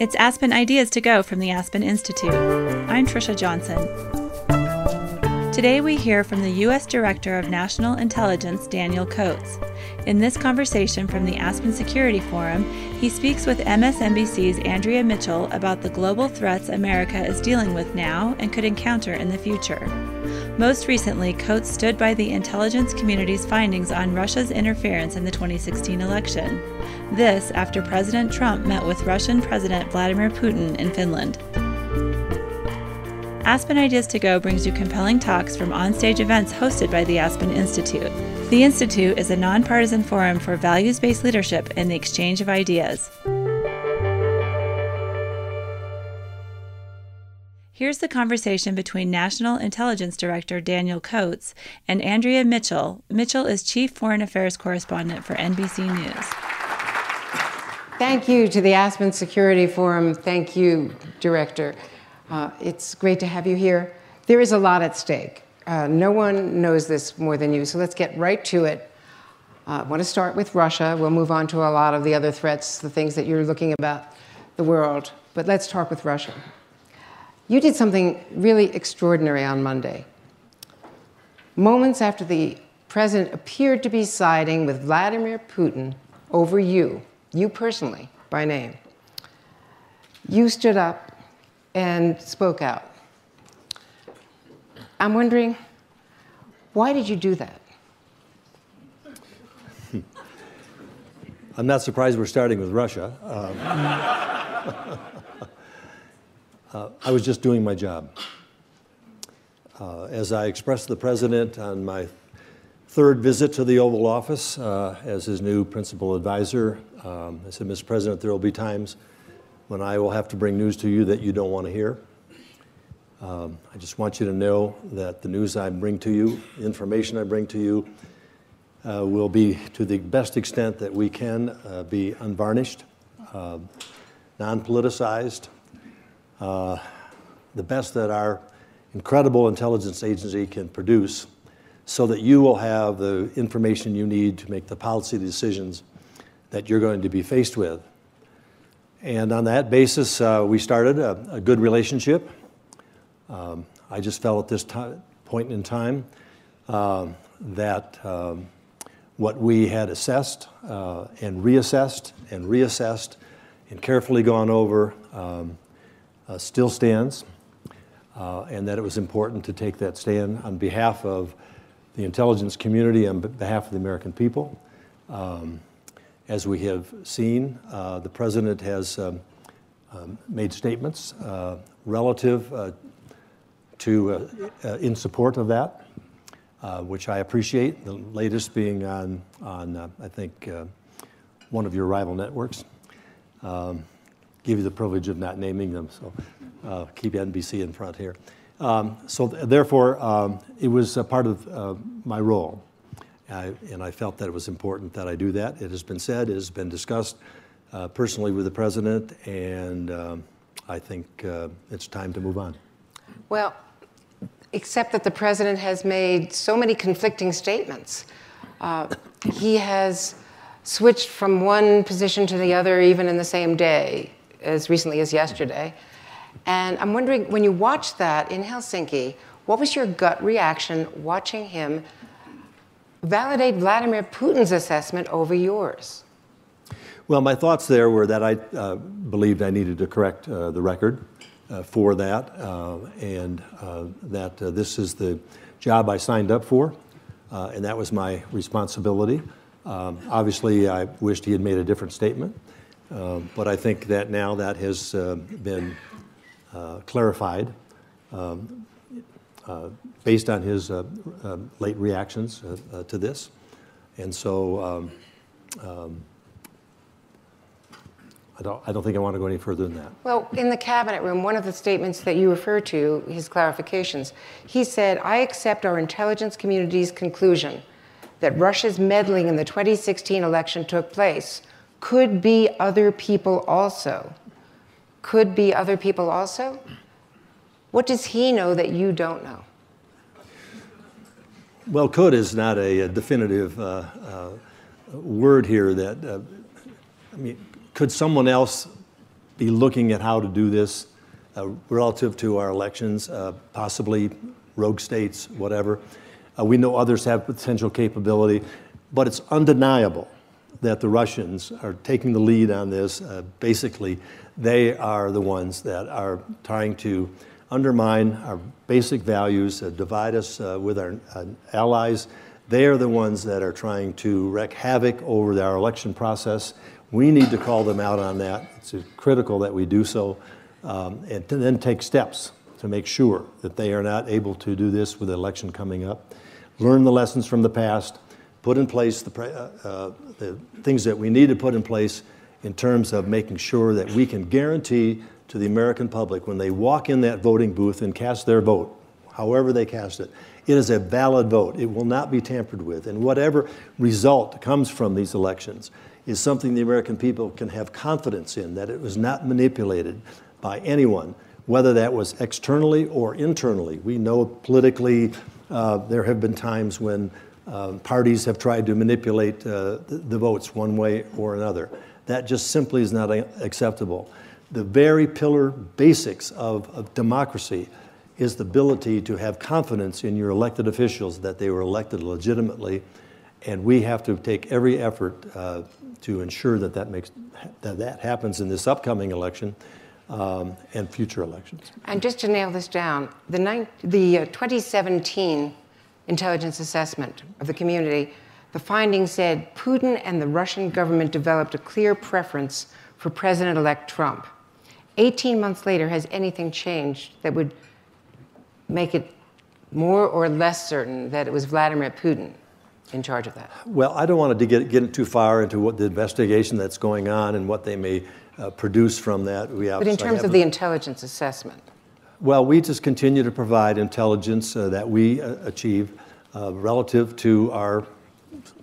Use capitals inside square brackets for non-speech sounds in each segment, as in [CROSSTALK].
It's Aspen Ideas to Go from the Aspen Institute. I'm Trisha Johnson. Today we hear from the U.S. Director of National Intelligence, Daniel Coats. In this conversation from the Aspen Security Forum, he speaks with MSNBC's Andrea Mitchell about the global threats America is dealing with now and could encounter in the future. Most recently, Coats stood by the intelligence community's findings on Russia's interference in the 2016 election. This after President Trump met with Russian President Vladimir Putin in Finland. Aspen Ideas to Go brings you compelling talks from onstage events hosted by the Aspen Institute. The Institute is a nonpartisan forum for values based leadership and the exchange of ideas. Here's the conversation between National Intelligence Director Daniel Coats and Andrea Mitchell. Mitchell is Chief Foreign Affairs Correspondent for NBC News. Thank you to the Aspen Security Forum. Thank you, Director. Uh, it's great to have you here. There is a lot at stake. Uh, no one knows this more than you, so let's get right to it. Uh, I want to start with Russia. We'll move on to a lot of the other threats, the things that you're looking about the world. But let's talk with Russia. You did something really extraordinary on Monday. Moments after the president appeared to be siding with Vladimir Putin over you, you personally, by name, you stood up and spoke out. I'm wondering, why did you do that? [LAUGHS] I'm not surprised we're starting with Russia. Um, [LAUGHS] uh, I was just doing my job. Uh, as I expressed to the president on my third visit to the Oval Office uh, as his new principal advisor, um, I said, Mr. President, there will be times when I will have to bring news to you that you don't want to hear. Um, I just want you to know that the news I bring to you, information I bring to you, uh, will be to the best extent that we can uh, be unvarnished, uh, non politicized, uh, the best that our incredible intelligence agency can produce so that you will have the information you need to make the policy decisions that you're going to be faced with. And on that basis, uh, we started a, a good relationship. Um, I just felt at this point in time uh, that um, what we had assessed uh, and reassessed and reassessed and carefully gone over um, uh, still stands, uh, and that it was important to take that stand on behalf of the intelligence community, on behalf of the American people. Um, as we have seen, uh, the president has um, um, made statements uh, relative uh, to, uh, in support of that, which I appreciate. The latest being on, on I think, one of your rival networks. Give you the privilege of not naming them, so uh, keep NBC in front here. Um, so th- therefore, um, it was a part of uh, my role. I, and I felt that it was important that I do that. It has been said, it has been discussed uh, personally with the president, and um, I think uh, it's time to move on. Well, except that the president has made so many conflicting statements. Uh, he has switched from one position to the other, even in the same day, as recently as yesterday. And I'm wondering, when you watched that in Helsinki, what was your gut reaction watching him validate Vladimir Putin's assessment over yours? Well, my thoughts there were that I uh, believed I needed to correct uh, the record uh, for that, uh, and uh, that uh, this is the job I signed up for, and that was my responsibility. Um, obviously, I wished he had made a different statement, but I think that now that has been clarified. Um, uh, based on his uh, uh, late reactions to this. And so um, um, I don't, I don't think I want to go any further than that. Well, in the cabinet room, one of the statements that you refer to, his clarifications, he said, I accept our intelligence community's conclusion that Russia's meddling in the 2016 election took place. Could be other people also. Could be other people also? What does he know that you don't know? Well, could is not a, a definitive uh, uh, word here that, uh, I mean, could someone else be looking at how to do this uh, relative to our elections, uh, possibly rogue states, whatever. Uh, we know others have potential capability, but it's undeniable that the Russians are taking the lead on this. Uh, basically, they are the ones that are trying to undermine our basic values, uh, divide us uh, with our uh, allies. They are the ones that are trying to wreak havoc over our election process. We need to call them out on that. It's critical that we do so um, and then take steps to make sure that they are not able to do this with the election coming up. Learn the lessons from the past, put in place the, uh, uh, the things that we need to put in place in terms of making sure that we can guarantee to the American public when they walk in that voting booth and cast their vote, however they cast it, it is a valid vote. It will not be tampered with. And whatever result comes from these elections is something the American people can have confidence in that it was not manipulated by anyone, whether that was externally or internally. We know politically uh, there have been times when uh, parties have tried to manipulate uh, the, the votes one way or another. That just simply is not acceptable. The very pillar basics of, of democracy is the ability to have confidence in your elected officials that they were elected legitimately, and we have to take every effort uh, to ensure that that makes that that happens in this upcoming election um, and future elections. And just to nail this down, the, the uh, 2017 intelligence assessment of the community, the findings said Putin and the Russian government developed a clear preference for President-elect Trump. 18 months later, has anything changed that would make it more or less certain that it was Vladimir Putin in charge of that? Well, I don't want to get, get too far into what the investigation that's going on and what they may uh, produce from that. We have, but in terms of the intelligence assessment? Well, we just continue to provide intelligence uh, that we uh, achieve uh, relative to our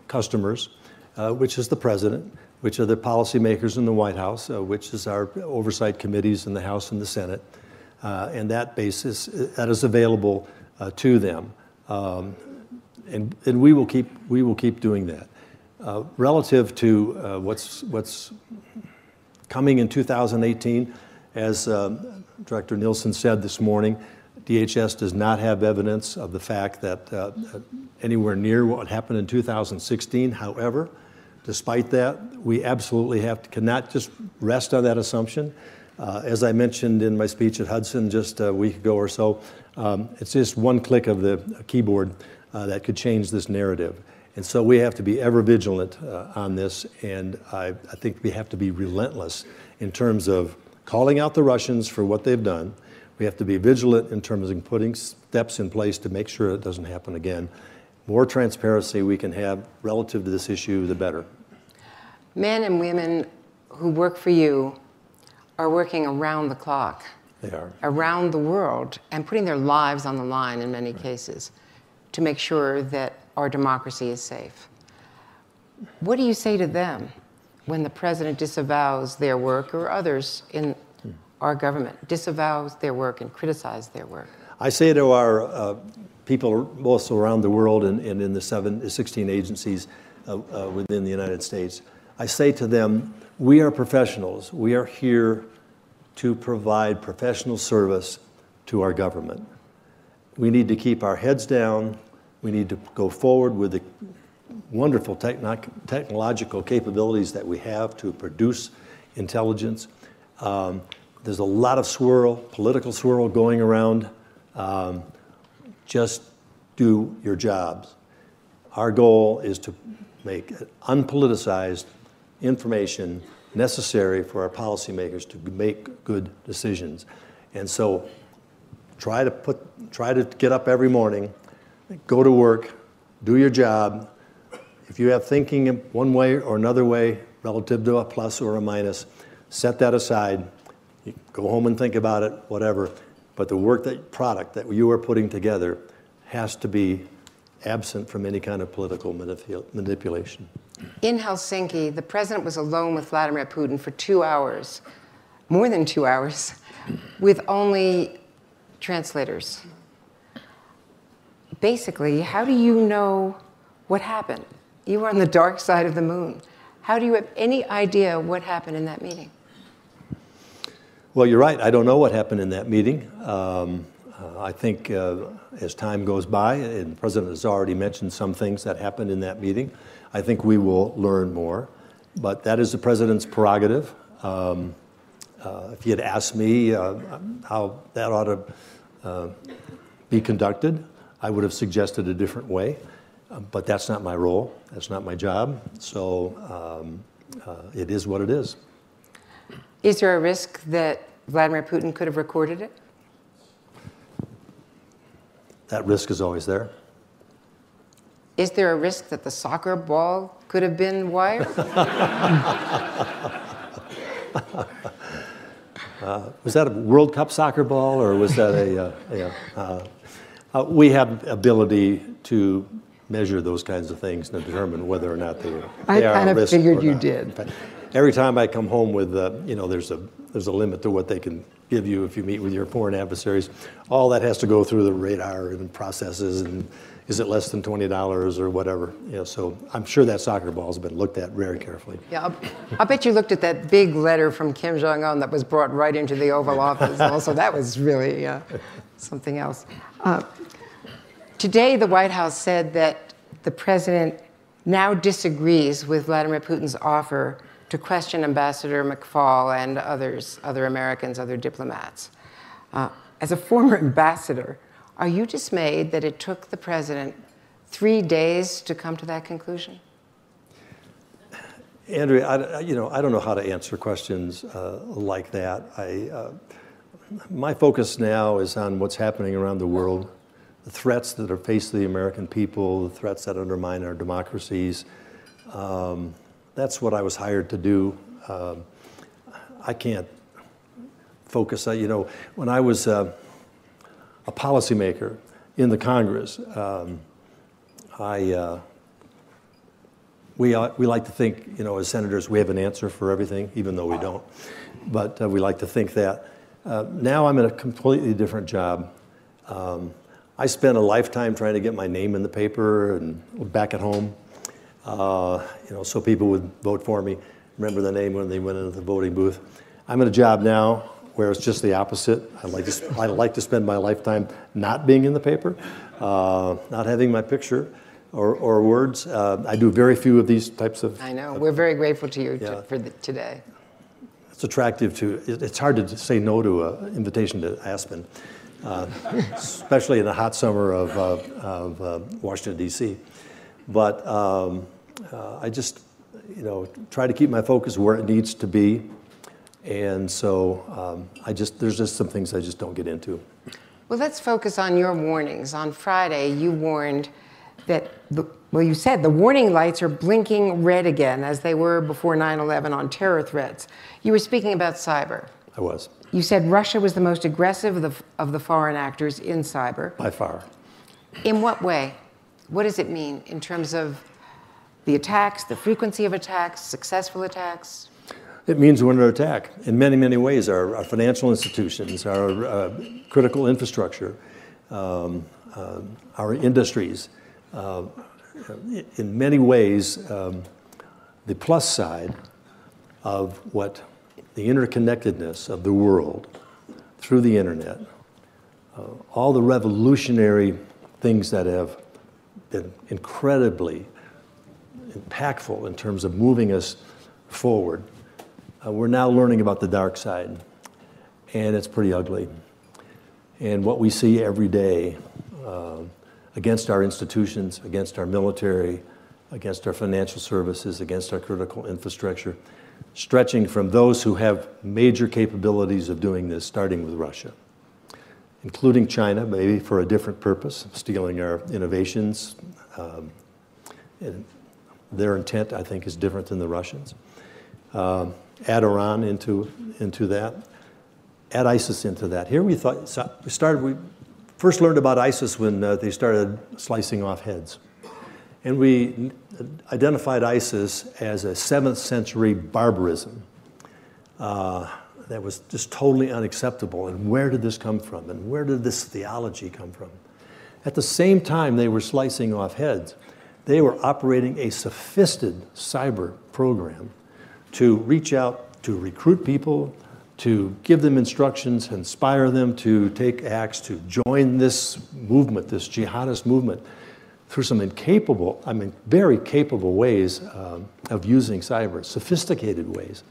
customers, uh, which is the president, which are the policymakers in the White House, uh, which is our oversight committees in the House and the Senate. and that basis, that is available to them. Um, and, and we will keep we will keep doing that. Uh, relative to uh, what's what's coming in 2018, as um, Director Nielsen said this morning, DHS does not have evidence of the fact that uh, anywhere near what happened in 2016. However, despite that, we absolutely have to, cannot just rest on that assumption. Uh, as I mentioned in my speech at Hudson just a week ago or so, um, it's just one click of the keyboard uh, that could change this narrative. And so we have to be ever vigilant uh, on this, and I, I, think we have to be relentless in terms of calling out the Russians for what they've done. We have to be vigilant in terms of putting steps in place to make sure it doesn't happen again. More transparency we can have relative to this issue, the better. Men and women who work for you are working around the clock. They are. Around the world and putting their lives on the line in many right. cases to make sure that our democracy is safe. What do you say to them when the president disavows their work or others in our government disavows their work and criticize their work? I say to our uh, people also around the world and, and in the seven, 16 agencies uh, uh, within the United States, I say to them, we are professionals. We are here to provide professional service to our government. We need to keep our heads down we need to go forward with the wonderful techno technological capabilities that we have to produce intelligence. Um, there's a lot of swirl, political swirl going around. Um, just do your jobs. Our goal is to make unpoliticized information necessary for our policymakers to make good decisions. And so try to put, try to get up every morning go to work, do your job. If you have thinking one way or another way relative to a plus or a minus, set that aside. You go home and think about it, whatever. But the work that product that you are putting together has to be absent from any kind of political manipulation. In Helsinki, the president was alone with Vladimir Putin for two hours, more than two hours, with only translators basically, how do you know what happened? You were on the dark side of the moon. How do you have any idea what happened in that meeting? Well, you're right. I don't know what happened in that meeting. Um, uh, I think uh, as time goes by, and the president has already mentioned some things that happened in that meeting, I think we will learn more. But that is the president's prerogative. Um, uh, if he had asked me uh, how that ought to uh, be conducted, I would have suggested a different way. Uh, but that's not my role. That's not my job. So um, it is what it is. Is there a risk that Vladimir Putin could have recorded it? That risk is always there. Is there a risk that the soccer ball could have been wired? [LAUGHS] uh, was that a World Cup soccer ball or was that a. Uh, a uh, uh, we have ability to measure those kinds of things and determine whether or not they, they I are kind of figured you did. Fact, every time I come home with, uh, you know, there's a there's a limit to what they can give you if you meet with your foreign adversaries. All that has to go through the radar and processes and is it less than $20 or whatever? You know, so I'm sure that soccer ball has been looked at very carefully. Yeah, I'll, I'll bet you looked at that big letter from Kim Jong Un that was brought right into the Oval [LAUGHS] Office. also, that was really uh, something else. Uh, today, the White House said that the president now disagrees with Vladimir Putin's offer to question Ambassador McFaul and others, other Americans, other diplomats. Uh, as a former ambassador, are you dismayed that it took the president three days to come to that conclusion? Andrea, I, you know, I don't know how to answer questions uh, like that. I, uh, my focus now is on what's happening around the world, the threats that are faced to the American people, the threats that undermine our democracies. Um, that's what I was hired to do. Um, I can't focus. on, You know, when I was uh, a policymaker in the Congress, um, I uh, we uh, we like to think, you know, as senators, we have an answer for everything, even though we don't. But uh, we like to think that. Uh, now I'm in a completely different job. Um, I spent a lifetime trying to get my name in the paper and back at home uh, you know, so people would vote for me, remember the name when they went into the voting booth. I'm in a job now where it's just the opposite. I like to, I like to spend my lifetime not being in the paper, uh, not having my picture or, or words. Uh, I do very few of these types of. I know. We're very grateful to you yeah. to, for the, today. It's attractive to. It's hard to say no to an invitation to Aspen, uh, especially in the hot summer of, uh, of uh, Washington D.C. But um, uh, I just, you know, try to keep my focus where it needs to be. And so um, I just, there's just some things I just don't get into. Well, let's focus on your warnings. On Friday, you warned that, the, well, you said the warning lights are blinking red again as they were before 9 11 on terror threats. You were speaking about cyber. I was. You said Russia was the most aggressive of the, of the foreign actors in cyber. By far. In what way? What does it mean in terms of the attacks, the frequency of attacks, successful attacks? It means we're under attack in many, many ways. Our, our financial institutions, our uh, critical infrastructure, um, uh, our industries. Uh, in many ways, um, the plus side of what the interconnectedness of the world through the internet, uh, all the revolutionary things that have been incredibly impactful in terms of moving us forward. Uh, we're now learning about the dark side, and it's pretty ugly. And what we see every day uh, against our institutions, against our military, against our financial services, against our critical infrastructure, stretching from those who have major capabilities of doing this, starting with Russia, including China, maybe for a different purpose, stealing our innovations, um, their intent, I think, is different than the Russians. Uh, add Iran into, into that, add ISIS into that. Here we thought, so we started, we first learned about ISIS when uh, they started slicing off heads. And we identified ISIS as a seventh century barbarism uh, that was just totally unacceptable. And where did this come from? And where did this theology come from? At the same time, they were slicing off heads they were operating a sophisticated cyber program to reach out to recruit people, to give them instructions, inspire them to take acts, to join this movement, this jihadist movement, through some incapable, I mean, very capable ways um, of using cyber, sophisticated ways.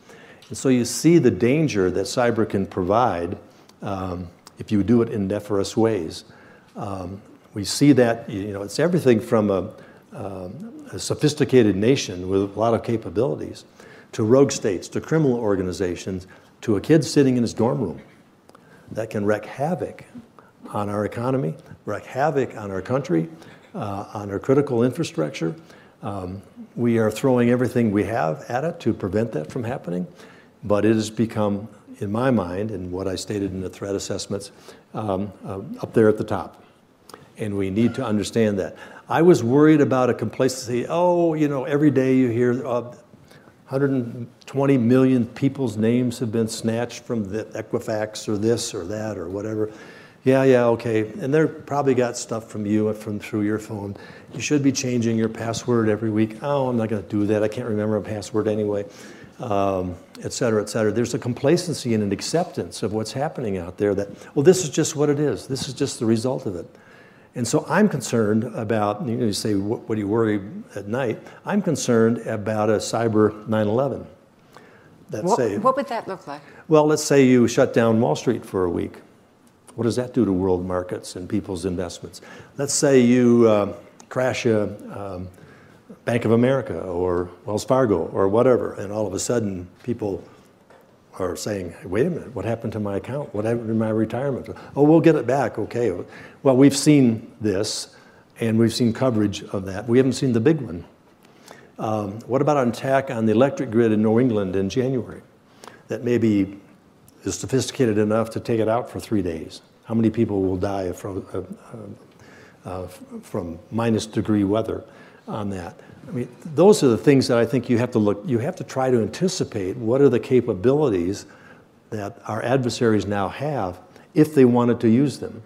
And so you see the danger that cyber can provide um, if you do it in nefarious ways. Um, we see that, you know, it's everything from a, um, a sophisticated nation with a lot of capabilities to rogue states, to criminal organizations, to a kid sitting in his dorm room that can wreak havoc on our economy, wreak havoc on our country, uh, on our critical infrastructure. Um, we are throwing everything we have at it to prevent that from happening, but it has become, in my mind, and what I stated in the threat assessments, um, uh, up there at the top. And we need to understand that. I was worried about a complacency. Oh, you know, every day you hear uh, 120 million people's names have been snatched from the Equifax or this or that or whatever. Yeah, yeah, okay. And they're probably got stuff from you from through your phone. You should be changing your password every week. Oh, I'm not going to do that. I can't remember a password anyway, um, et cetera, et cetera. There's a complacency and an acceptance of what's happening out there that, well, this is just what it is. This is just the result of it. And so I'm concerned about, you, know, you say, what, what, do you worry at night? I'm concerned about a cyber 9 11. What, say, what would that look like? Well, let's say you shut down Wall Street for a week. What does that do to world markets and people's investments? Let's say you uh, crash a um, Bank of America or Wells Fargo or whatever, and all of a sudden people are saying, wait a minute, what happened to my account? What happened to my retirement? Oh, we'll get it back, okay. Well, we've seen this, and we've seen coverage of that. We haven't seen the big one. Um, what about an attack on the electric grid in New England in January that maybe is sophisticated enough to take it out for three days? How many people will die from, uh, uh, uh from minus degree weather on that? I mean, those are the things that I think you have to look, you have to try to anticipate what are the capabilities that our adversaries now have if they wanted to use them.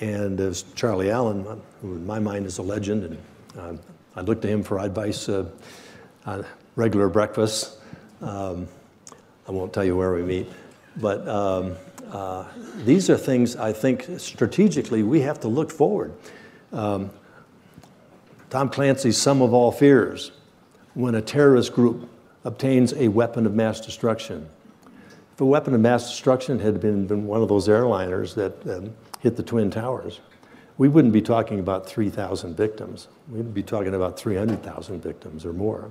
And as Charlie Allen, who in my mind is a legend, and uh, I look to him for advice uh, on regular breakfasts. Um, I won't tell you where we meet, but um, uh, these are things I think strategically we have to look forward. Um, Tom Clancy's Sum of All Fears, when a terrorist group obtains a weapon of mass destruction. If a weapon of mass destruction had been, been one of those airliners that um, hit the Twin Towers, we wouldn't be talking about 3,000 victims. We'd be talking about 300,000 victims or more.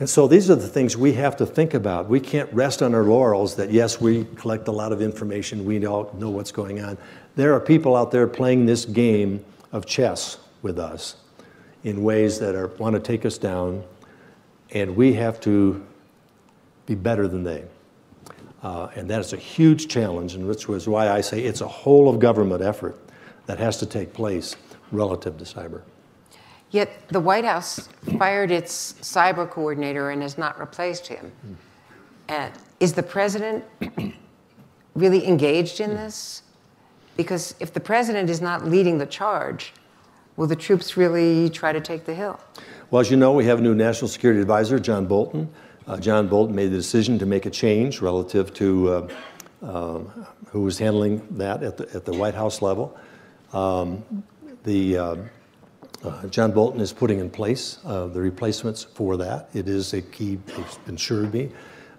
And so these are the things we have to think about. We can't rest on our laurels that, yes, we collect a lot of information, we all know what's going on. There are people out there playing this game of chess with us in ways that are, want to take us down, and we have to be better than they. Uh, and that is a huge challenge, and which was why I say it's a whole of government effort that has to take place relative to cyber. Yet the White House fired its cyber coordinator and has not replaced him. And is the president [CLEARS THROAT] really engaged in this? Because if the president is not leading the charge, Will the troops really try to take the hill? Well, as you know, we have a new national security advisor, John Bolton. Uh, John Bolton made the decision to make a change relative to uh, uh, who was handling that at the, at the White House level. Um, the, uh, uh, John Bolton is putting in place uh, the replacements for that. It is a key, it's assured me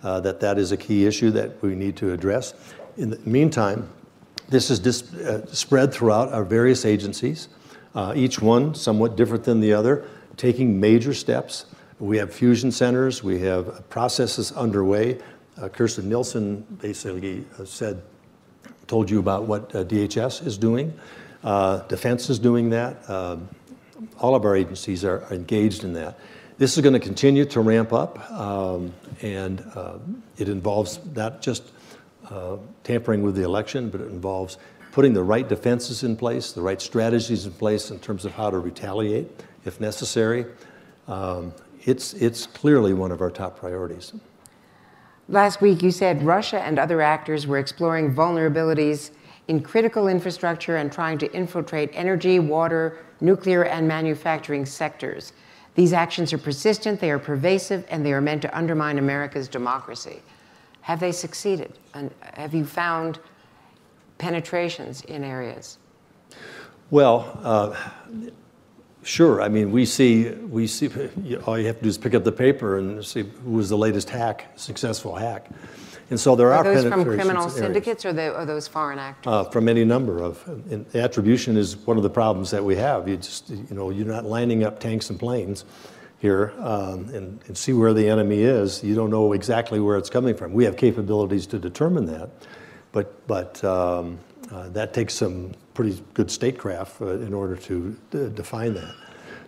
that that is a key issue that we need to address. In the meantime, this is dis- spread throughout our various agencies uh, each one somewhat different than the other, taking major steps. We have fusion centers, we have processes underway. Uh, Kirstjen Nielsen basically uh, said, told you about what uh, DHS is doing. Uh, Defense is doing that. Um, all of our agencies are engaged in that. This is going to continue to ramp up, um, and uh, it involves not just uh, tampering with the election, but it involves putting the right defenses in place, the right strategies in place in terms of how to retaliate if necessary. Um, it's, it's clearly one of our top priorities. Last week, you said Russia and other actors were exploring vulnerabilities in critical infrastructure and trying to infiltrate energy, water, nuclear, and manufacturing sectors. These actions are persistent, they are pervasive, and they are meant to undermine America's democracy. Have they succeeded? And have you found penetrations in areas? Well, uh, sure. I mean, we see, we see, [LAUGHS] all you have to do is pick up the paper and see who was the latest hack, successful hack. And so there are, Are those from criminal syndicates or they, are those foreign actors? Uh, from any number of, and attribution is one of the problems that we have. You just, you know, you're not lining up tanks and planes here um, and, and see where the enemy is. You don't know exactly where it's coming from. We have capabilities to determine that, but, but um, uh, that takes some pretty good statecraft uh, in order to uh, define that.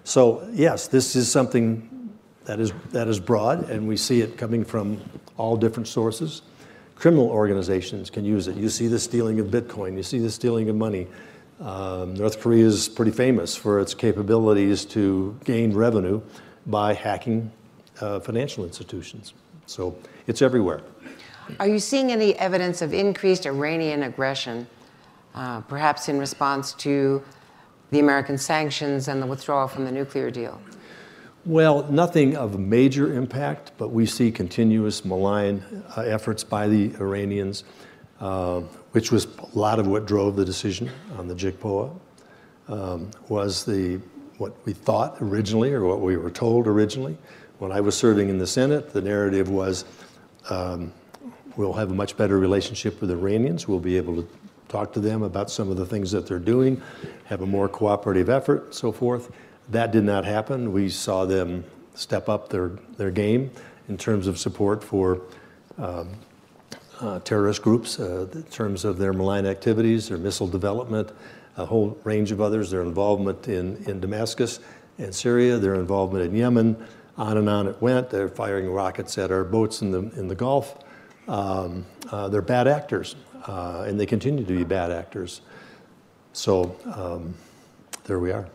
So yes, this is something that is, that is broad, and we see it coming from all different sources. Criminal organizations can use it. You see the stealing of Bitcoin, you see the stealing of money. Um, North Korea is pretty famous for its capabilities to gain revenue by hacking uh, financial institutions. So it's everywhere. Are you seeing any evidence of increased Iranian aggression, uh, perhaps in response to the American sanctions and the withdrawal from the nuclear deal? Well, nothing of major impact, but we see continuous malign uh, efforts by the Iranians, uh, which was a lot of what drove the decision on the JCPOA, um, was the what we thought originally or what we were told originally. When I was serving in the Senate, the narrative was um, we'll have a much better relationship with the Iranians. We'll be able to talk to them about some of the things that they're doing, have a more cooperative effort, so forth. That did not happen. We saw them step up their, their game in terms of support for um, uh, terrorist groups, uh, in terms of their malign activities, their missile development, a whole range of others, their involvement in, in Damascus and Syria, their involvement in Yemen, on and on it went. They're firing rockets at our boats in the, in the Gulf. Um, uh, they're bad actors, uh, and they continue to be bad actors. So um, there we are.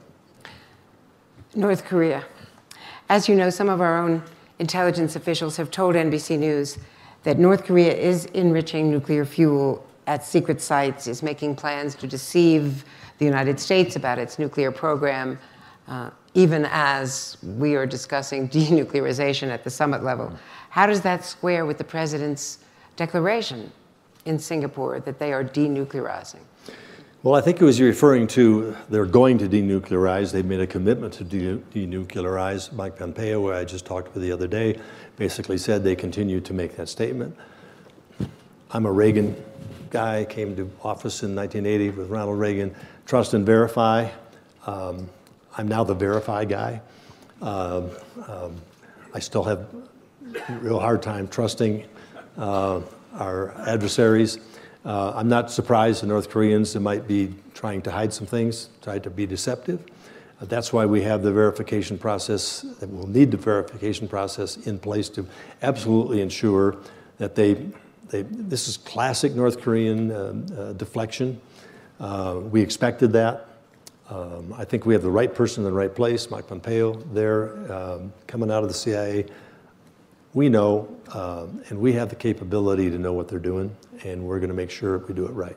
North Korea. As you know, some of our own intelligence officials have told NBC News that North Korea is enriching nuclear fuel at secret sites, is making plans to deceive the United States about its nuclear program, uh, even as we are discussing [LAUGHS] denuclearization at the summit level. How does that square with the president's declaration in Singapore that they are denuclearizing? Well, I think it was referring to they're going to denuclearize. They've made a commitment to de- denuclearize. Mike Pompeo, who I just talked with the other day, basically said they continue to make that statement. I'm a Reagan guy, came to office in 1980 with Ronald Reagan. Trust and verify. Um, I'm now the verify guy. Um, um, I still have a real hard time trusting uh, our adversaries. Uh, I'm not surprised the North Koreans might be trying to hide some things, try to be deceptive. Uh, that's why we have the verification process, we'll need the verification process in place to absolutely ensure that they, they this is classic North Korean uh, uh deflection. Uh, we expected that. Um, I think we have the right person in the right place, Mike Pompeo there, um, coming out of the CIA we know, uh, and we have the capability to know what they're doing, and we're going to make sure we do it right.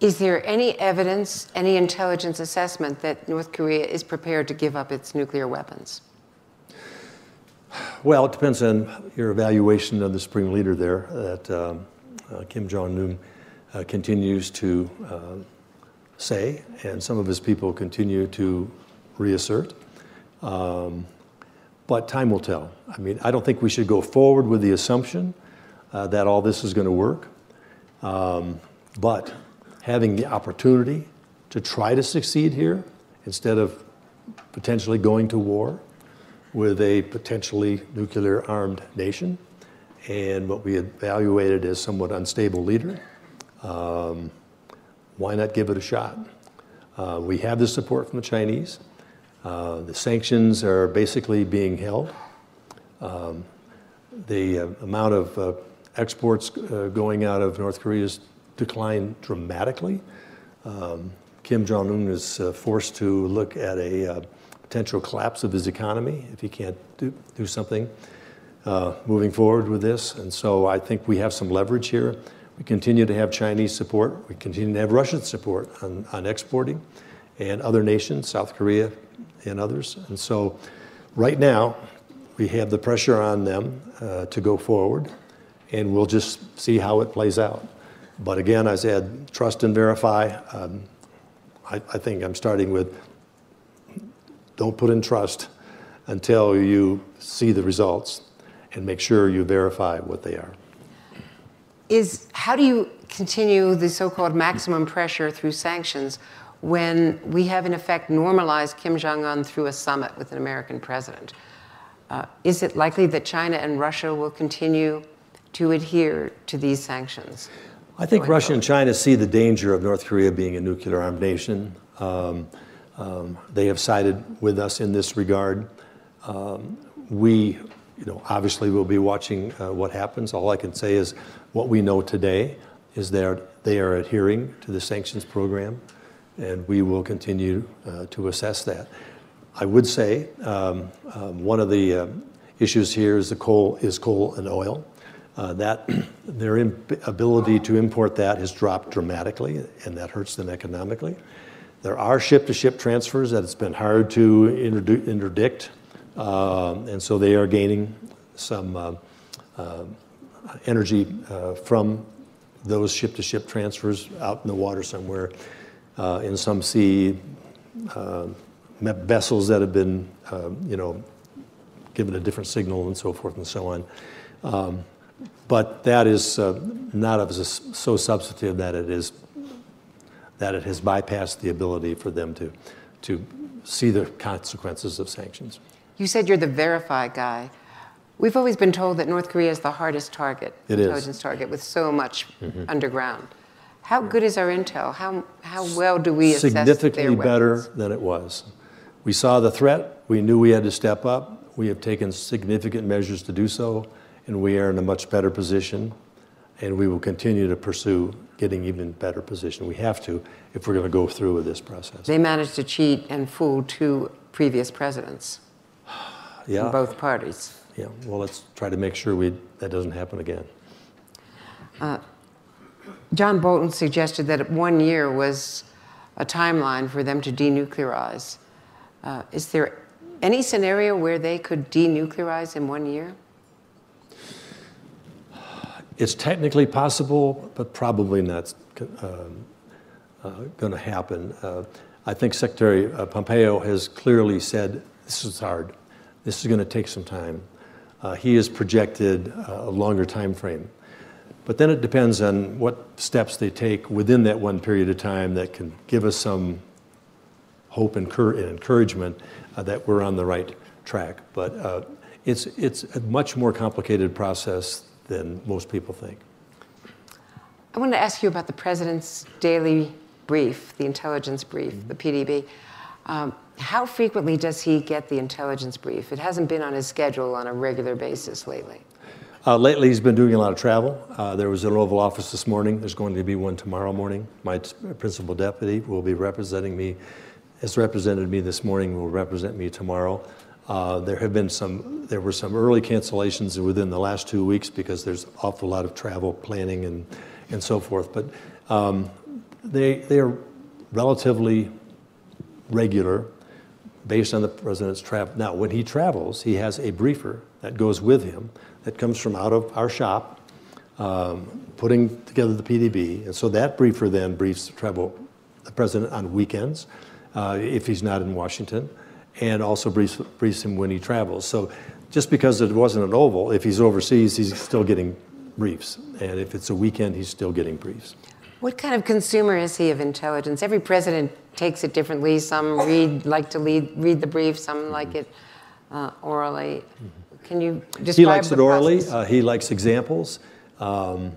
Is there any evidence, any intelligence assessment that North Korea is prepared to give up its nuclear weapons? Well, it depends on your evaluation of the supreme leader there, that um, uh, Kim Jong un uh, continues to uh, say, and some of his people continue to reassert. Um, but time will tell. I mean, I don't think we should go forward with the assumption uh, that all this is going to work. Um, but having the opportunity to try to succeed here instead of potentially going to war with a potentially nuclear armed nation and what we evaluated as somewhat unstable leader, um, why not give it a shot? Uh, we have the support from the Chinese. Uh, the sanctions are basically being held. Um, the uh, amount of uh, exports uh, going out of North Korea has declined dramatically. Um, Kim Jong un is uh, forced to look at a potential collapse of his economy if he can't do, do something moving forward with this. And so I think we have some leverage here. We continue to have Chinese support. We continue to have Russian support on, on exporting and other nations, South Korea, and others. And so right now, we have the pressure on them uh, to go forward. and we'll just see how it plays out. But again, I said, trust and verify. Um, I, I think I'm starting with don't put in trust until you see the results and make sure you verify what they are. Is how do you continue the so-called maximum pressure through sanctions when we have in effect normalized Kim Jong-un through a summit with an American president? Uh, is it likely that China and Russia will continue to adhere to these sanctions? I think Russia forward? and China see the danger of North Korea being a nuclear armed nation. Um, um, they have sided with us in this regard. Um, we, you know, obviously will be watching uh, what happens. All I can say is what we know today is that they are adhering to the sanctions program, and we will continue uh, to assess that. I would say um, um, one of the uh, issues here is coal is coal and oil. Uh, that [CLEARS THROAT] their ability to import that has dropped dramatically, and that hurts them economically. There are ship-to-ship transfers that it's been hard to interdict, uh, and so they are gaining some energy from those ship-to-ship transfers out in the water somewhere, in some sea vessels that have been, you know, given a different signal and so forth and so on. Um, but that is uh, not as so substantive that it is that it has bypassed the ability for them to to see the consequences of sanctions. You said you're the verify guy. We've always been told that North Korea is the hardest target, it intelligence is. target, with so much mm-hmm. underground. How good is our intel? How, how well do we assess Significantly better than it was. We saw the threat. We knew we had to step up. We have taken significant measures to do so and we are in a much better position, and we will continue to pursue getting even better position. We have to if we're going to go through with this process. They managed to cheat and fool two previous presidents [SIGHS] yeah. both parties. Yeah, well, let's try to make sure we, that doesn't happen again. Uh, John Bolton suggested that one year was a timeline for them to denuclearize. Uh, is there any scenario where they could denuclearize in one year? It's technically possible, but probably not um, uh, going to happen. Uh, I think Secretary uh, Pompeo has clearly said this is hard. This is going to take some time. Uh, he has projected uh, a longer time frame. But then it depends on what steps they take within that one period of time that can give us some hope and, encouragement uh, that we're on the right track. But it's, it's a much more complicated process than most people think. I want to ask you about the president's daily brief, the intelligence brief, mm-hmm. the PDB. Um, how frequently does he get the intelligence brief? It hasn't been on his schedule on a regular basis lately. Uh, lately, he's been doing a lot of travel. Uh, there was an Oval Office this morning. There's going to be one tomorrow morning. My principal deputy will be representing me, has represented me this morning, will represent me tomorrow. Uh, there have been some, there were some early cancellations within the last two weeks because there's an awful lot of travel planning and, and so forth. But um, they, they are relatively regular based on the president's travel. Now, when he travels, he has a briefer that goes with him that comes from out of our shop, um, putting together the PDB. And so that briefer then briefs the, travel, the president on weekends uh, if he's not in Washington and also briefs, briefs him when he travels. So just because it wasn't an oval, if he's overseas, he's still getting briefs. And if it's a weekend, he's still getting briefs. What kind of consumer is he of intelligence? Every president takes it differently. Some read, like to lead, read the brief, some mm-hmm. like it uh, orally. Mm-hmm. Can you describe He likes it orally. Uh, he likes examples. Um,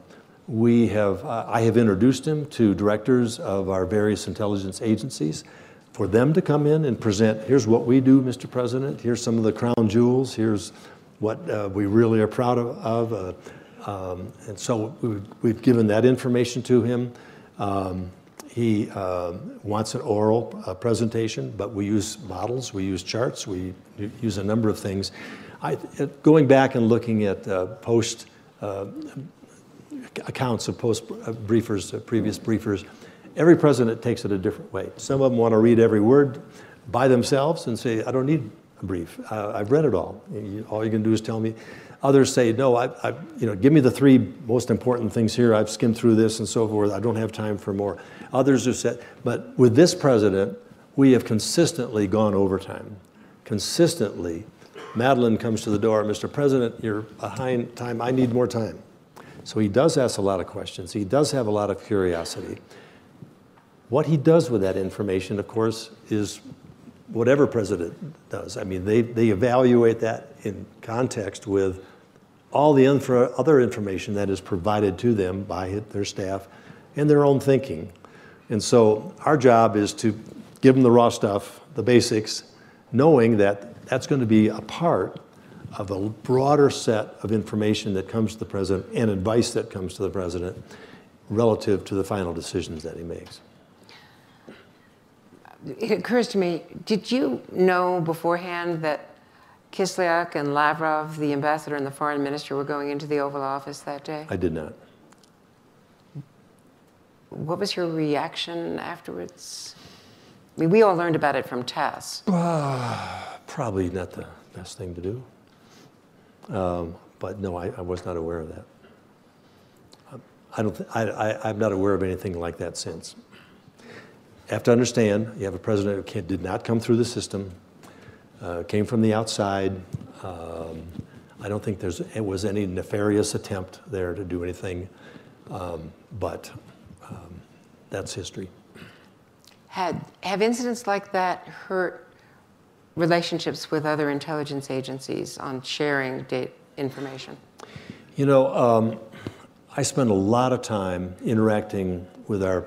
we have, uh, I have introduced him to directors of our various intelligence agencies for them to come in and present here's what we do, Mr. President, here's some of the crown jewels, here's what uh, we really are proud of. of uh, um, and so we've, we've, given that information to him. Um, he uh, wants an oral uh, presentation, but we use models, we use charts, we use a number of things. I, going back and looking at uh, post uh, accounts of post briefers, previous briefers, Every president takes it a different way. Some of them want to read every word by themselves and say, I don't need a brief. Uh, I've read it all. all you can do is tell me. Others say, no, I, I, you know, give me the three most important things here. I've skimmed through this and so forth. I don't have time for more. Others have said, but with this president, we have consistently gone overtime. Consistently. Madeleine comes to the door, Mr. President, you're behind time. I need more time. So he does ask a lot of questions. He does have a lot of curiosity. What he does with that information, of course, is whatever president does. I mean, they, they evaluate that in context with all the infra, other information that is provided to them by their staff and their own thinking. And so our job is to give them the raw stuff, the basics, knowing that that's going to be a part of a broader set of information that comes to the president and advice that comes to the president relative to the final decisions that he makes it occurs to me, did you know beforehand that Kislyak and Lavrov, the ambassador and the foreign minister, were going into the Oval Office that day? I did not. What was your reaction afterwards? I mean, we all learned about it from TASS. Probably not the best thing to do. Um, but no, I, I, was not aware of that. I don't. I, I'm not aware of anything like that since You have to understand you have a president who did not come through the system, uh, came from the outside. Um, I don't think there's, it was any nefarious attempt there to do anything, um, but um, that's history. Had, have incidents like that hurt relationships with other intelligence agencies on sharing date information? You know, um, I spend a lot of time interacting with our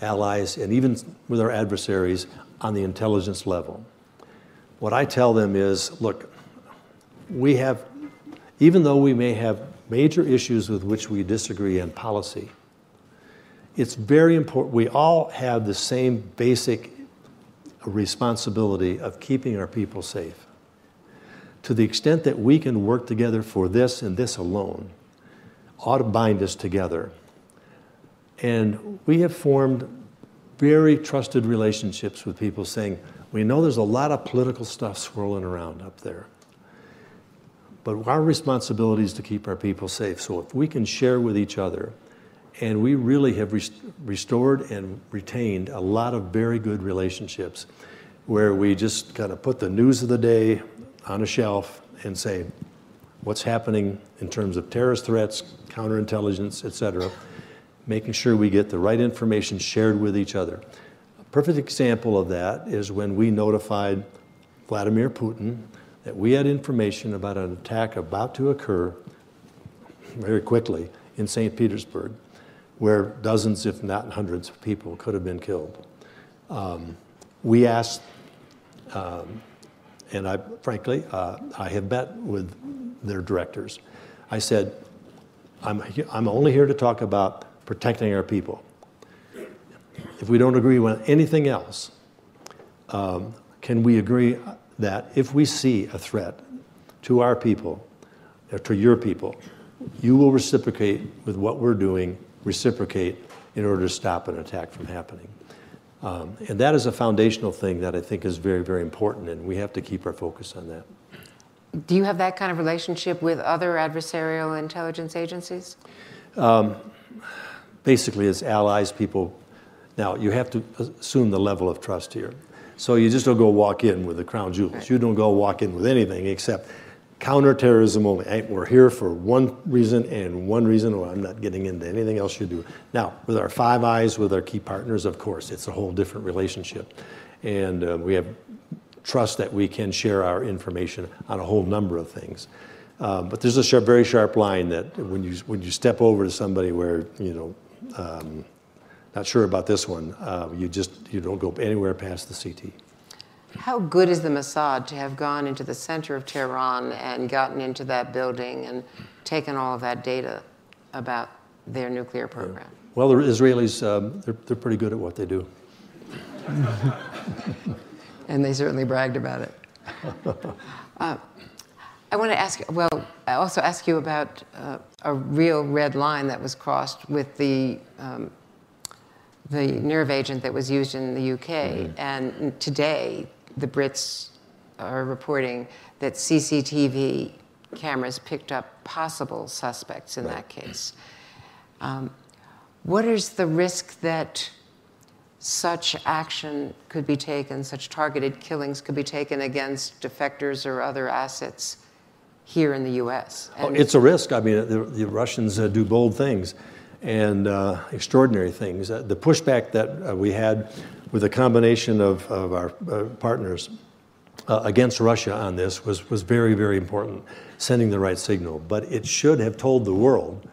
allies, and even with our adversaries on the intelligence level. What I tell them is look, we have, even though we may have major issues with which we disagree in policy, it's very important. We all have the same basic responsibility of keeping our people safe. To the extent that we can work together for this and this alone, ought to bind us together. And we have formed very trusted relationships with people saying, we know there's a lot of political stuff swirling around up there. But our responsibility is to keep our people safe. So if we can share with each other, and we really have rest- restored and retained a lot of very good relationships where we just kind of put the news of the day on a shelf and say, what's happening in terms of terrorist threats, counterintelligence, et cetera making sure we get the right information shared with each other. A perfect example of that is when we notified Vladimir Putin that we had information about an attack about to occur very quickly in St. Petersburg, where dozens, if not hundreds, of people could have been killed. Um, we asked, um, and I frankly, uh, I have met with their directors. I said, I'm, I'm only here to talk about protecting our people. If we don't agree with anything else, um, can we agree that if we see a threat to our people, or to your people, you will reciprocate with what we're doing, reciprocate in order to stop an attack from happening? Um, and that is a foundational thing that I think is very, very important, and we have to keep our focus on that. Do you have that kind of relationship with other adversarial intelligence agencies? Um, basically as allies, people. Now, you have to assume the level of trust here. So you just don't go walk in with the crown jewels. Right. You don't go walk in with anything except counterterrorism only. We're here for one reason and one reason, or I'm not getting into anything else you do. Now, with our Five Eyes, with our key partners, of course, it's a whole different relationship. And uh, we have trust that we can share our information on a whole number of things. Um, but there's a sharp, very sharp line that when you, when you step over to somebody where, you know, um, not sure about this one. Uh, you just you don't go anywhere past the CT. How good is the Mossad to have gone into the center of Tehran and gotten into that building and taken all of that data about their nuclear program? Well, the Israelis, um, they're, they're pretty good at what they do. [LAUGHS] and they certainly bragged about it. [LAUGHS] Uh, I want to ask, well, I also ask you about uh, a real red line that was crossed with the, um, the nerve agent that was used in the UK. Mm-hmm. And today, the Brits are reporting that CCTV cameras picked up possible suspects in that case. Um, what is the risk that such action could be taken, such targeted killings could be taken against defectors or other assets here in the U.S.? Oh, it's a risk. I mean, the, the Russians uh, do bold things and uh, extraordinary things. Uh, the pushback that uh, we had with a combination of, of our uh, partners uh, against Russia on this was, was very, very important, sending the right signal. But it should have told the world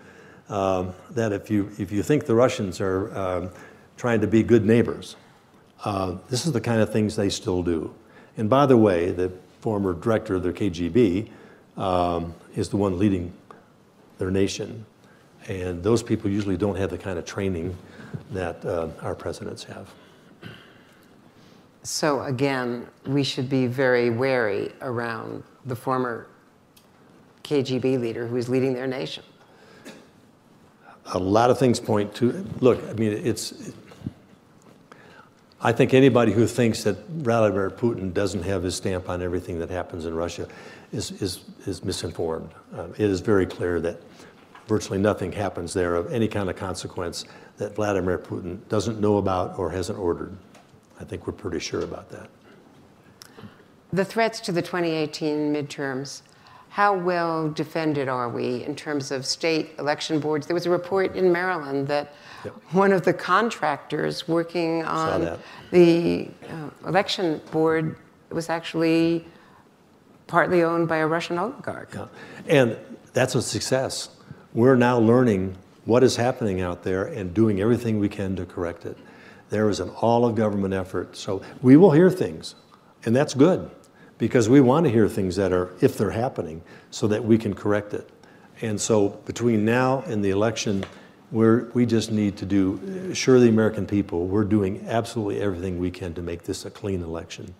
um, that if you, if you think the Russians are um, trying to be good neighbors, uh, this is the kind of things they still do. And by the way, the former director of the KGB um, is the one leading their nation. And those people usually don't have the kind of training that uh, our presidents have. So again, we should be very wary around the former KGB leader who is leading their nation. A lot of things point to, look, I mean, it's, I think anybody who thinks that Vladimir Putin doesn't have his stamp on everything that happens in Russia is, is, is misinformed. Uh, it is very clear that virtually nothing happens there of any kind of consequence that Vladimir Putin doesn't know about or hasn't ordered. I think we're pretty sure about that. The threats to the 2018 midterms, how well defended are we in terms of state election boards? There was a report in Maryland that yep. one of the contractors working on the uh, election board was actually partly owned by a Russian oligarch. Yeah. And that's a success. We're now learning what is happening out there and doing everything we can to correct it. There is an all of government effort. So we will hear things, and that's good because we want to hear things that are, if they're happening, so that we can correct it. And so between now and the election, we're, we just need to do, assure the American people, we're doing absolutely everything we can to make this a clean election.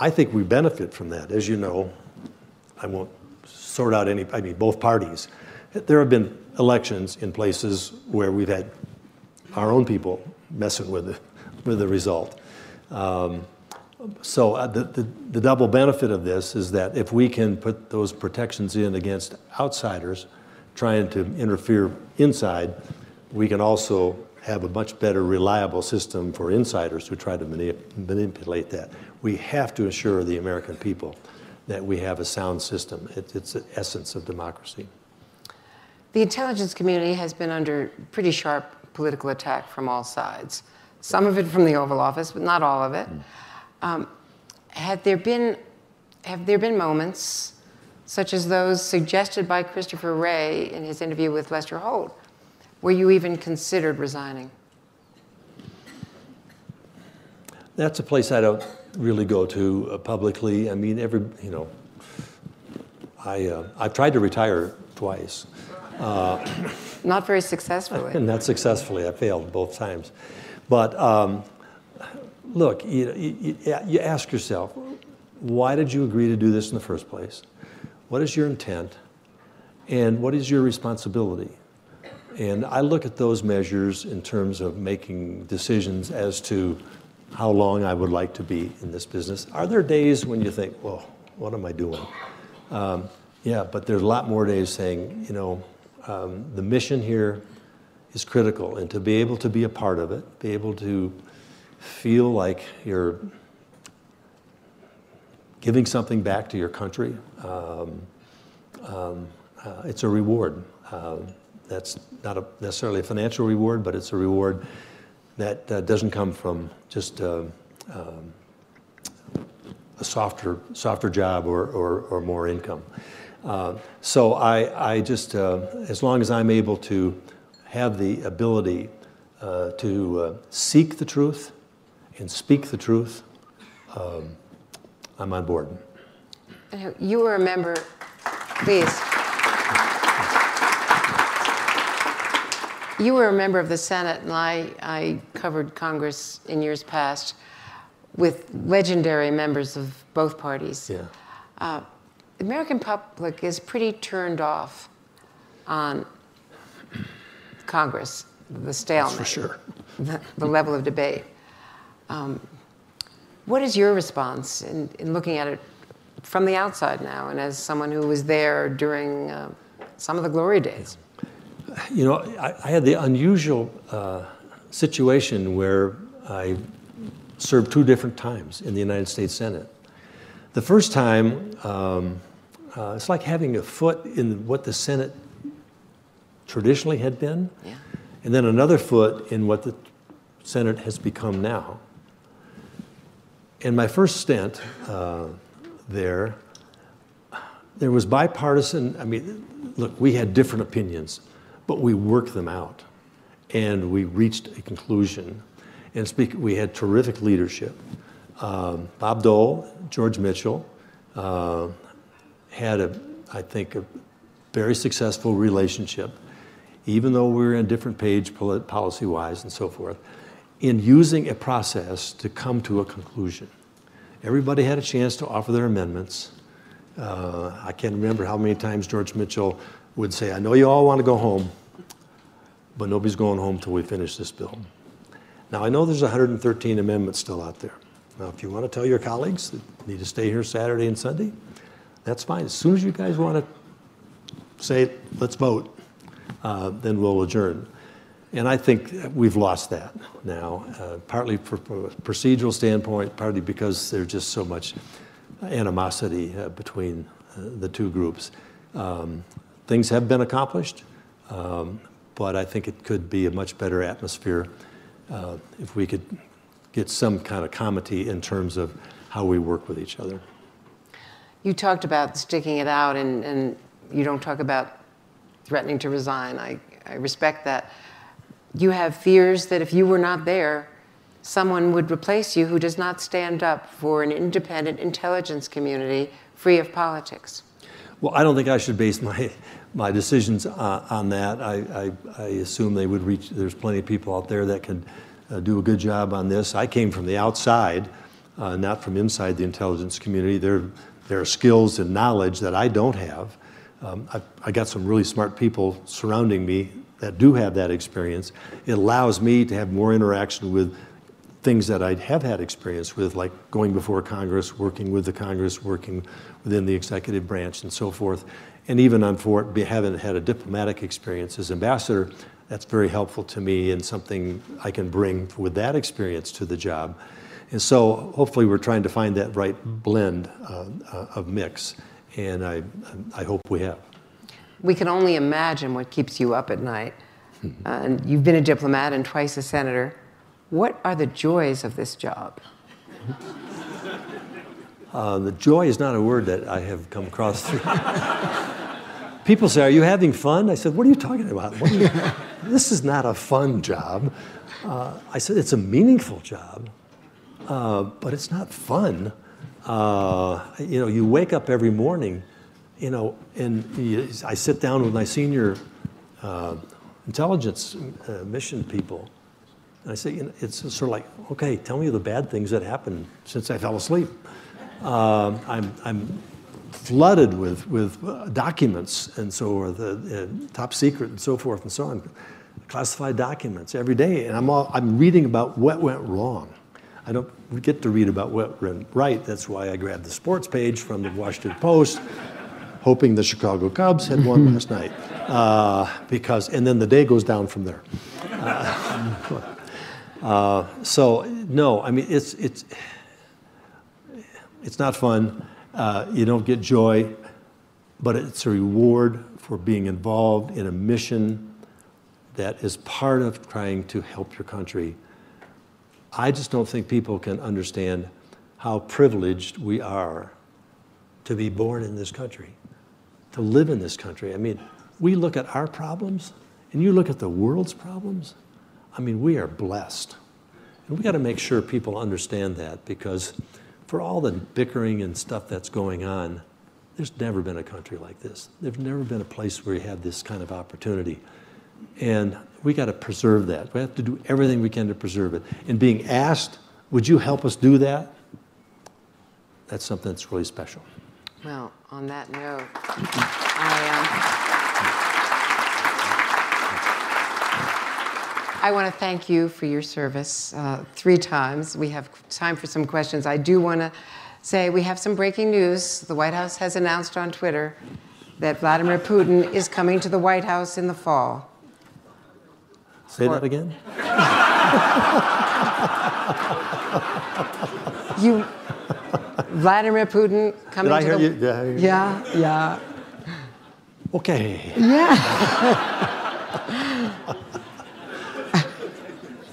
I think we benefit from that. As you know, I won't sort out any, I mean, both parties. There have been elections in places where we've had our own people messing with the, with the result. Um, so uh, the, the, the, double benefit of this is that if we can put those protections in against outsiders trying to interfere inside, we can also have a much better reliable system for insiders who try to manip manipulate that. We have to assure the American people that we have a sound system. It, it's the essence of democracy. The intelligence community has been under pretty sharp political attack from all sides. Some of it from the Oval Office, but not all of it. Um, had there been, have there been moments, such as those suggested by Christopher Wray in his interview with Lester Holt, where you even considered resigning? That's a place I don't really go to uh, publicly. I mean, every, you know, I, uh, I've tried to retire twice. Uh, not very successfully. And [LAUGHS] Not successfully. I failed both times. But um, look, you, you, you ask yourself, why did you agree to do this in the first place? What is your intent? And what is your responsibility? And I look at those measures in terms of making decisions as to how long I would like to be in this business. Are there days when you think, well, what am I doing? Um, yeah, but there's a lot more days saying, you know, um, the mission here is critical, and to be able to be a part of it, be able to feel like you're giving something back to your country, um, um, uh, it's a reward. Uh, that's not a necessarily a financial reward, but it's a reward that uh, doesn't come from just uh, um, a softer, softer job or, or, or more income. Uh, so I, I just, uh, as long as I'm able to have the ability uh, to uh, seek the truth and speak the truth, um, I'm on board. You were a member, please. You were a member of the Senate, and I, I covered Congress in years past with legendary members of both parties. Yeah. The American public is pretty turned off on Congress, the stalemate, That's for sure. the, the level of debate. Um, what is your response in, in looking at it from the outside now and as someone who was there during uh, some of the glory days. You know, I, I had the unusual uh, situation where I served two different times in the United States Senate. The first time, um, uh, it's like having a foot in what the Senate traditionally had been, Yeah. and then another foot in what the Senate has become now. In my first stint uh, there, there was bipartisan. I mean, look, we had different opinions, but we worked them out, and we reached a conclusion. And speak, we had terrific leadership. Um, Bob Dole, George Mitchell, uh, had a, I think, a very successful relationship, even though we were on a different page policy-wise and so forth, in using a process to come to a conclusion. Everybody had a chance to offer their amendments. Uh, I can't remember how many times George Mitchell would say, I know you all want to go home, but nobody's going home till we finish this bill. Now, I know there's 113 amendments still out there. Now, if you want to tell your colleagues that need to stay here Saturday and Sunday, that's fine. As soon as you guys want to say, let's vote, uh, then we'll adjourn. And I think we've lost that now, uh, partly from a procedural standpoint, partly because there's just so much animosity uh, between uh, the two groups. Um, things have been accomplished, um, but I think it could be a much better atmosphere uh, if we could get some kind of comity in terms of how we work with each other. You talked about sticking it out, and, and you don't talk about threatening to resign. I, I respect that. You have fears that if you were not there, someone would replace you who does not stand up for an independent intelligence community free of politics. Well, I don't think I should base my, my decisions on, on that. I, I, I, assume they would reach, there's plenty of people out there that can uh, do a good job on this. I came from the outside, uh, not from inside the intelligence community. There, there are skills and knowledge that I don't have. Um, I, I got some really smart people surrounding me that do have that experience. It allows me to have more interaction with things that I have had experience with, like going before Congress, working with the Congress, working within the executive branch, and so forth. And even on Fort, having had a diplomatic experience as ambassador, that's very helpful to me and something I can bring with that experience to the job. And so hopefully we're trying to find that right blend uh, uh, of mix, and I, I hope we have. We can only imagine what keeps you up at night. Uh, and you've been a diplomat and twice a senator. What are the joys of this job? [LAUGHS] Uh, the joy is not a word that I have come across through. [LAUGHS] People say, Are you having fun? I said, What are you talking about? You, [LAUGHS] this is not a fun job. Uh, I said, It's a meaningful job, uh, but it's not fun. Uh, you know, you wake up every morning, you know, and you, I sit down with my senior uh, intelligence uh, mission people and I say, you know, it's sort of like, okay, tell me the bad things that happened since I fell asleep. Um, I'm, I'm flooded with, with uh, documents and so forth, uh, top secret and so forth and so on, classified documents every day. And I'm, all, I'm reading about what went wrong. I don't get to read about what went right. That's why I grabbed the sports page from the Washington Post, hoping the Chicago Cubs had won last night. Uh, because, and then the day goes down from there. Uh, [LAUGHS] uh, so no, I mean it's it's it's not fun. Uh, you don't get joy, but it's a reward for being involved in a mission that is part of trying to help your country. I just don't think people can understand how privileged we are to be born in this country, to live in this country. I mean, we look at our problems, and you look at the world's problems, I mean, we are blessed. And we got to make sure people understand that because for all the bickering and stuff that's going on, there's never been a country like this. There's never been a place where you have this kind of opportunity. And we got to preserve that. We have to do everything we can to preserve it. And being asked, would you help us do that? That's something that's really special. Well, on that note, I, um, I want to thank you for your service uh, three times. We have time for some questions. I do want to say we have some breaking news. The White House has announced on Twitter that Vladimir Putin is coming to the White House in the fall. Say that again? [LAUGHS] You, Vladimir Putin coming Did I to hear the you? Did I hear you? Yeah, yeah. Okay. Yeah.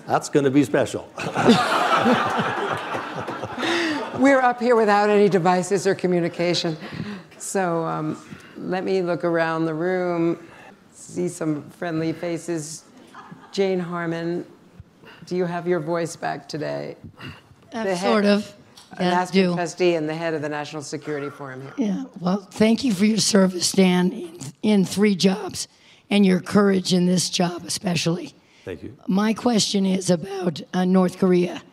[LAUGHS] That's going to be special. [LAUGHS] We're up here without any devices or communication. So um, let me look around the room, see some friendly faces. Jane Harman, do you have your voice back today? Uh, The head- sort of. An Yeah, Aspen do. trustee and the head of the National Security Forum here. Yeah. Well, thank you for your service, Dan, in, in three jobs, and your courage in this job, especially. Thank you. My question is about uh, North Korea.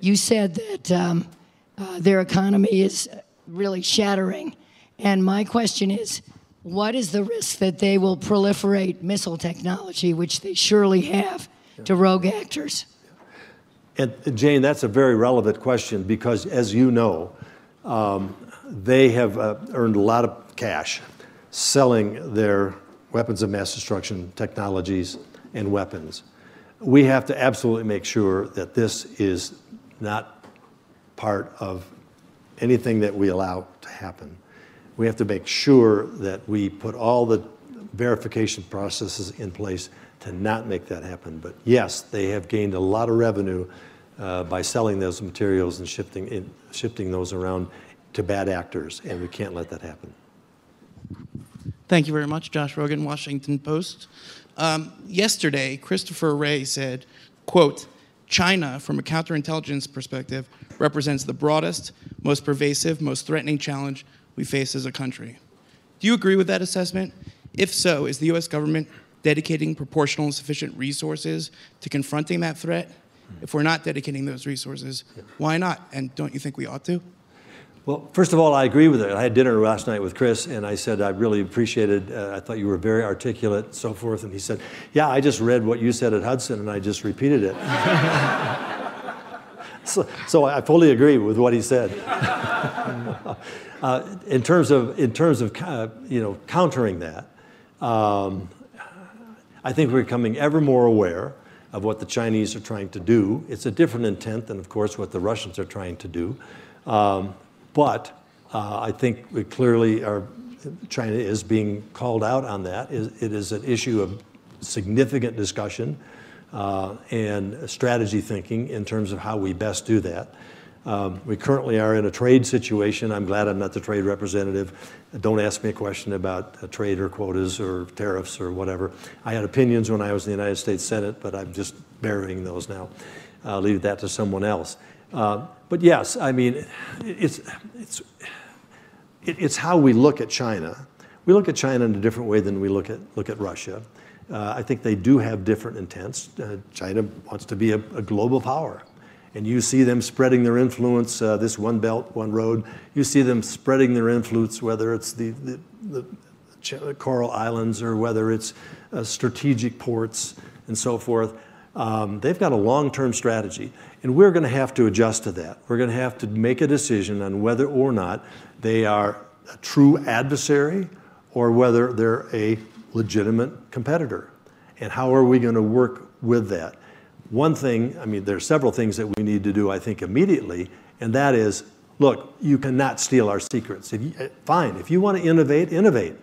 You said that um, uh, their economy is really shattering. And my question is what is the risk that they will proliferate missile technology, which they surely have, to rogue actors? And Jane, that's a very relevant question because, as you know, um, they have uh, earned a lot of cash selling their weapons of mass destruction technologies and weapons. We have to absolutely make sure that this is not part of anything that we allow to happen. We have to make sure that we put all the verification processes in place to not make that happen. But yes, they have gained a lot of revenue uh, by selling those materials and shifting, in, shifting those around to bad actors, and we can't let that happen. Thank you very much, Josh Rogin, Washington Post. Um, yesterday, Christopher Wray said, quote, China, from a counterintelligence perspective, represents the broadest, most pervasive, most threatening challenge we face as a country. Do you agree with that assessment? If so, is the US government dedicating proportional and sufficient resources to confronting that threat? If we're not dedicating those resources, why not? And don't you think we ought to? Well, first of all, I agree with it. I had dinner last night with Chris, and I said I really appreciated. Uh, I thought you were very articulate, so forth. And he said, "Yeah, I just read what you said at Hudson, and I just repeated it." [LAUGHS] so, so I fully agree with what he said. [LAUGHS] uh, in terms of in terms of uh, you know countering that, um, I think we're becoming ever more aware of what the Chinese are trying to do. It's a different intent than, of course, what the Russians are trying to do. Um, but uh, I think we clearly are, China is being called out on that. It is an issue of significant discussion uh, and strategy thinking in terms of how we best do that. Um, we currently are in a trade situation. I'm glad I'm not the trade representative. Don't ask me a question about uh, trade or quotas or tariffs or whatever. I had opinions when I was in the United States Senate, but I'm just burying those now. I'll leave that to someone else. Uh, but yes, I mean, it's, it's, it's how we look at China. We look at China in a different way than we look at, look at Russia. Uh, I think they do have different intents. Uh, China wants to be a, a, global power. And you see them spreading their influence, uh, this one belt, one road. You see them spreading their influence, whether it's the, the, the Coral Islands or whether it's uh, strategic ports and so forth. Um, they've got a long term strategy, and we're going to have to adjust to that. We're going to have to make a decision on whether or not they are a true adversary or whether they're a legitimate competitor. And how are we going to work with that? One thing, I mean, there are several things that we need to do, I think, immediately, and that is look, you cannot steal our secrets. If you, fine, if you want to innovate, innovate.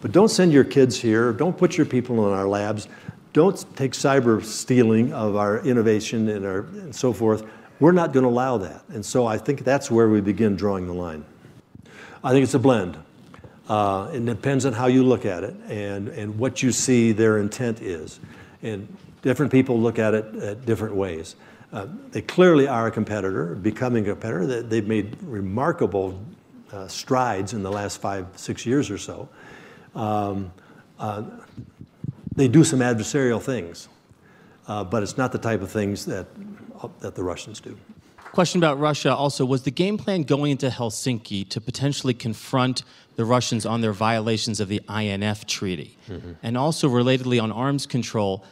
But don't send your kids here, don't put your people in our labs don't take cyber stealing of our innovation and, our, and so forth. We're not going to allow that. And so I think that's where we begin drawing the line. I think it's a blend. Uh, it depends on how you look at it and, and what you see their intent is. And different people look at it at different ways. Uh, they clearly are a competitor, becoming a competitor. They've made remarkable uh, strides in the last five, six years or so. Um, uh, they do some adversarial things, uh, but it's not the type of things that, uh, that the Russians do. Question about Russia also was the game plan going into Helsinki to potentially confront the Russians on their violations of the INF Treaty? Mm-hmm. And also, relatedly, on arms control,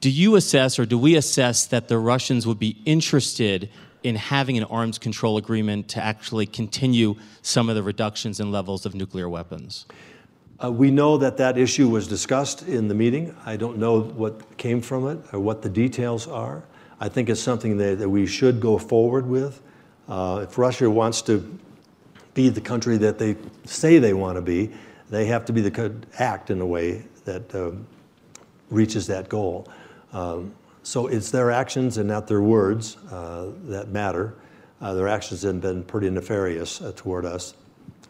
do you assess or do we assess that the Russians would be interested in having an arms control agreement to actually continue some of the reductions in levels of nuclear weapons? Uh, we know that that issue was discussed in the meeting. I don't know what came from it or what the details are. I think it's something that, that we should go forward with. Uh, if Russia wants to be the country that they say they want to be, they have to be the act in a way that um, reaches that goal. Um, so it's their actions and not their words uh, that matter. Uh, their actions have been pretty nefarious uh, toward us.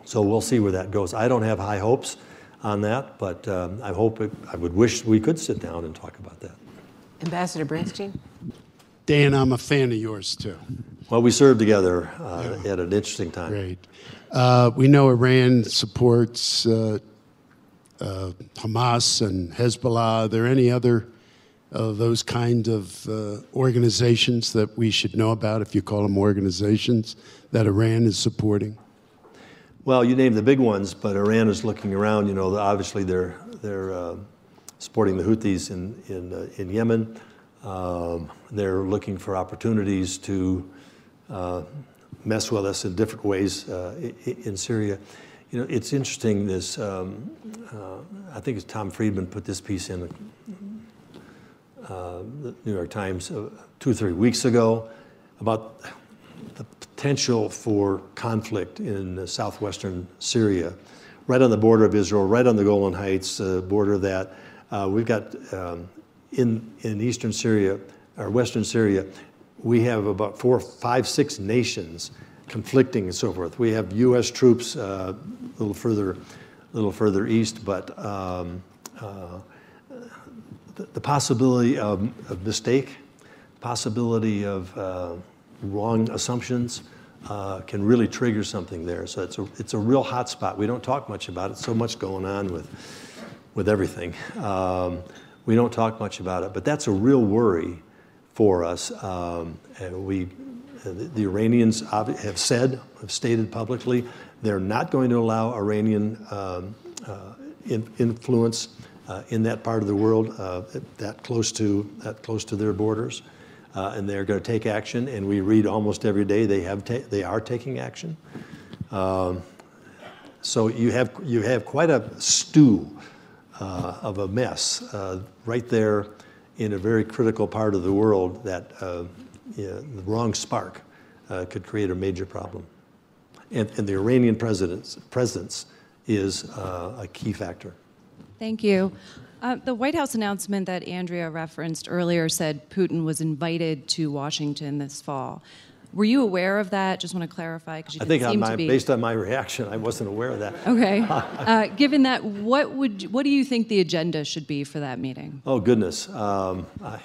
So we'll see where that goes. I don't have high hopes on that, but um, I hope it, I would wish we could sit down and talk about that. Ambassador Bernstein? Dan, I'm a fan of yours too. Well, we served together uh, yeah. at an interesting time. Great. Uh, we know Iran supports uh, uh Hamas and Hezbollah. Are there any other of those kind of uh, organizations that we should know about, if you call them organizations, that Iran is supporting? Well, you named the big ones, but Iran is looking around. You know, obviously they're they're uh, supporting the Houthis in in, uh, in Yemen. Um, they're looking for opportunities to uh, mess with us in different ways uh, in Syria. You know, it's interesting. This um, uh, I think it's Tom Friedman put this piece in uh, the New York Times two or three weeks ago about the potential for conflict in southwestern Syria, right on the border of Israel, right on the Golan Heights uh, border that uh, we've got um, in, in eastern Syria, or western Syria, we have about four, five, six nations conflicting and so forth. We have U.S. troops uh, a little further, a little further east, but um, uh, the, possibility of, of mistake, possibility of uh, wrong assumptions uh, can really trigger something there. So it's a, it's a real hot spot. We don't talk much about it. So much going on with, with everything. Um, we don't talk much about it, but that's a real worry for us. Um, and we, the, Iranians have said, have stated publicly, they're not going to allow Iranian um, uh, in, influence in that part of the world, uh, that close to that close to their borders uh, and they're going to take action. And we read almost every day they have they are taking action. Um, so you have you have quite a stew uh, of a mess uh, right there in a very critical part of the world that uh, yeah, the wrong spark uh, could create a major problem. And, and the Iranian president's presence is uh, a key factor. Thank you. Uh, the White House announcement that Andrea referenced earlier said Putin was invited to Washington this fall. Were you aware of that? Just want to clarify because I think on my, based on my reaction, I wasn't aware of that. Okay. [LAUGHS] uh, given that, what would what do you think the agenda should be for that meeting? Oh goodness, um, I,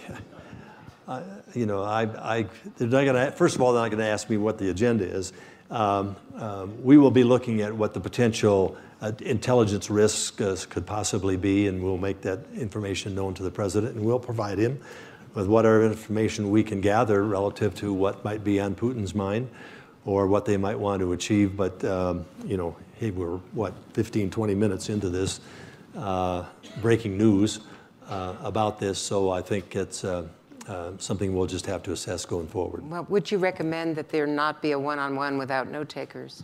I, you know, I, I they're not going to. First of all, they're not going to ask me what the agenda is. Um, um, we will be looking at what the potential uh, intelligence risks uh, could possibly be, and we'll make that information known to the president, and we'll provide him with whatever information we can gather relative to what might be on Putin's mind or what they might want to achieve. But, um, you know, hey, we're, what, 15, 20 minutes into this uh, breaking news uh, about this, so I think it's uh, uh, something we'll just have to assess going forward. Well, would you recommend that there not be a one on one without note takers?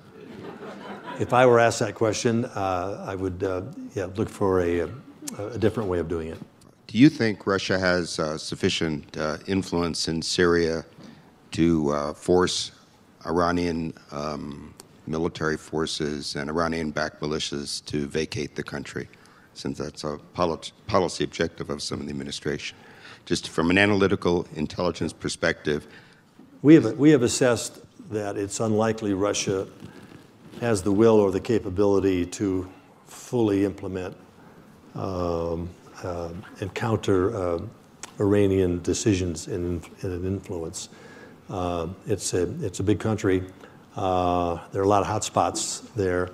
If I were asked that question, uh, I would uh, yeah, look for a, a, different way of doing it. Do you think Russia has uh, sufficient uh, influence in Syria to uh, force Iranian um, military forces and Iranian backed militias to vacate the country, since that's a policy objective of some of the administration? Just from an analytical intelligence perspective, we have, we have assessed that it's unlikely Russia has the will or the capability to fully implement um, uh, and counter uh, Iranian decisions and, influence. Uh, it's, a, it's a big country. Uh, there are a lot of hot spots there.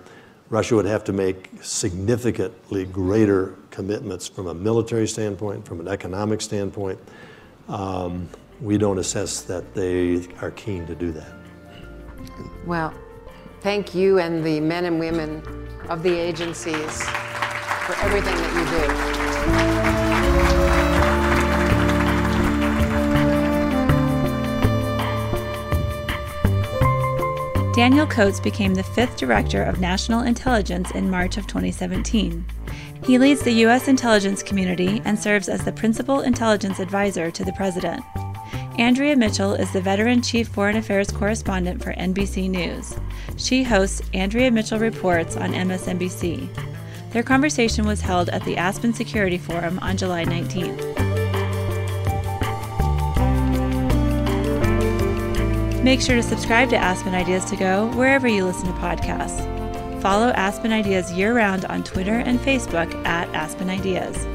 Russia would have to make significantly greater commitments from a military standpoint, from an economic standpoint. Um, we don't assess that they are keen to do that. Well, thank you and the men and women of the agencies for everything that you do. Daniel Coats became the fifth Director of National Intelligence in March of 2017. He leads the U.S. intelligence community and serves as the Principal Intelligence Advisor to the President. Andrea Mitchell is the veteran Chief Foreign Affairs Correspondent for NBC News. She hosts Andrea Mitchell Reports on MSNBC. Their conversation was held at the Aspen Security Forum on July 19th. Make sure to subscribe to Aspen Ideas to Go wherever you listen to podcasts. Follow Aspen Ideas year round on Twitter and Facebook at Aspen Ideas.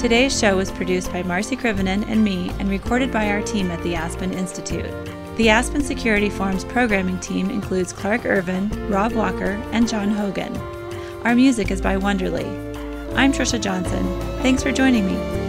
Today's show was produced by Marci Krivonen and me and recorded by our team at the Aspen Institute. The Aspen Security Forum's programming team includes Clark Ervin, Rob Walker, and John Hogan. Our music is by Wonderly. I'm Trisha Johnson. Thanks for joining me.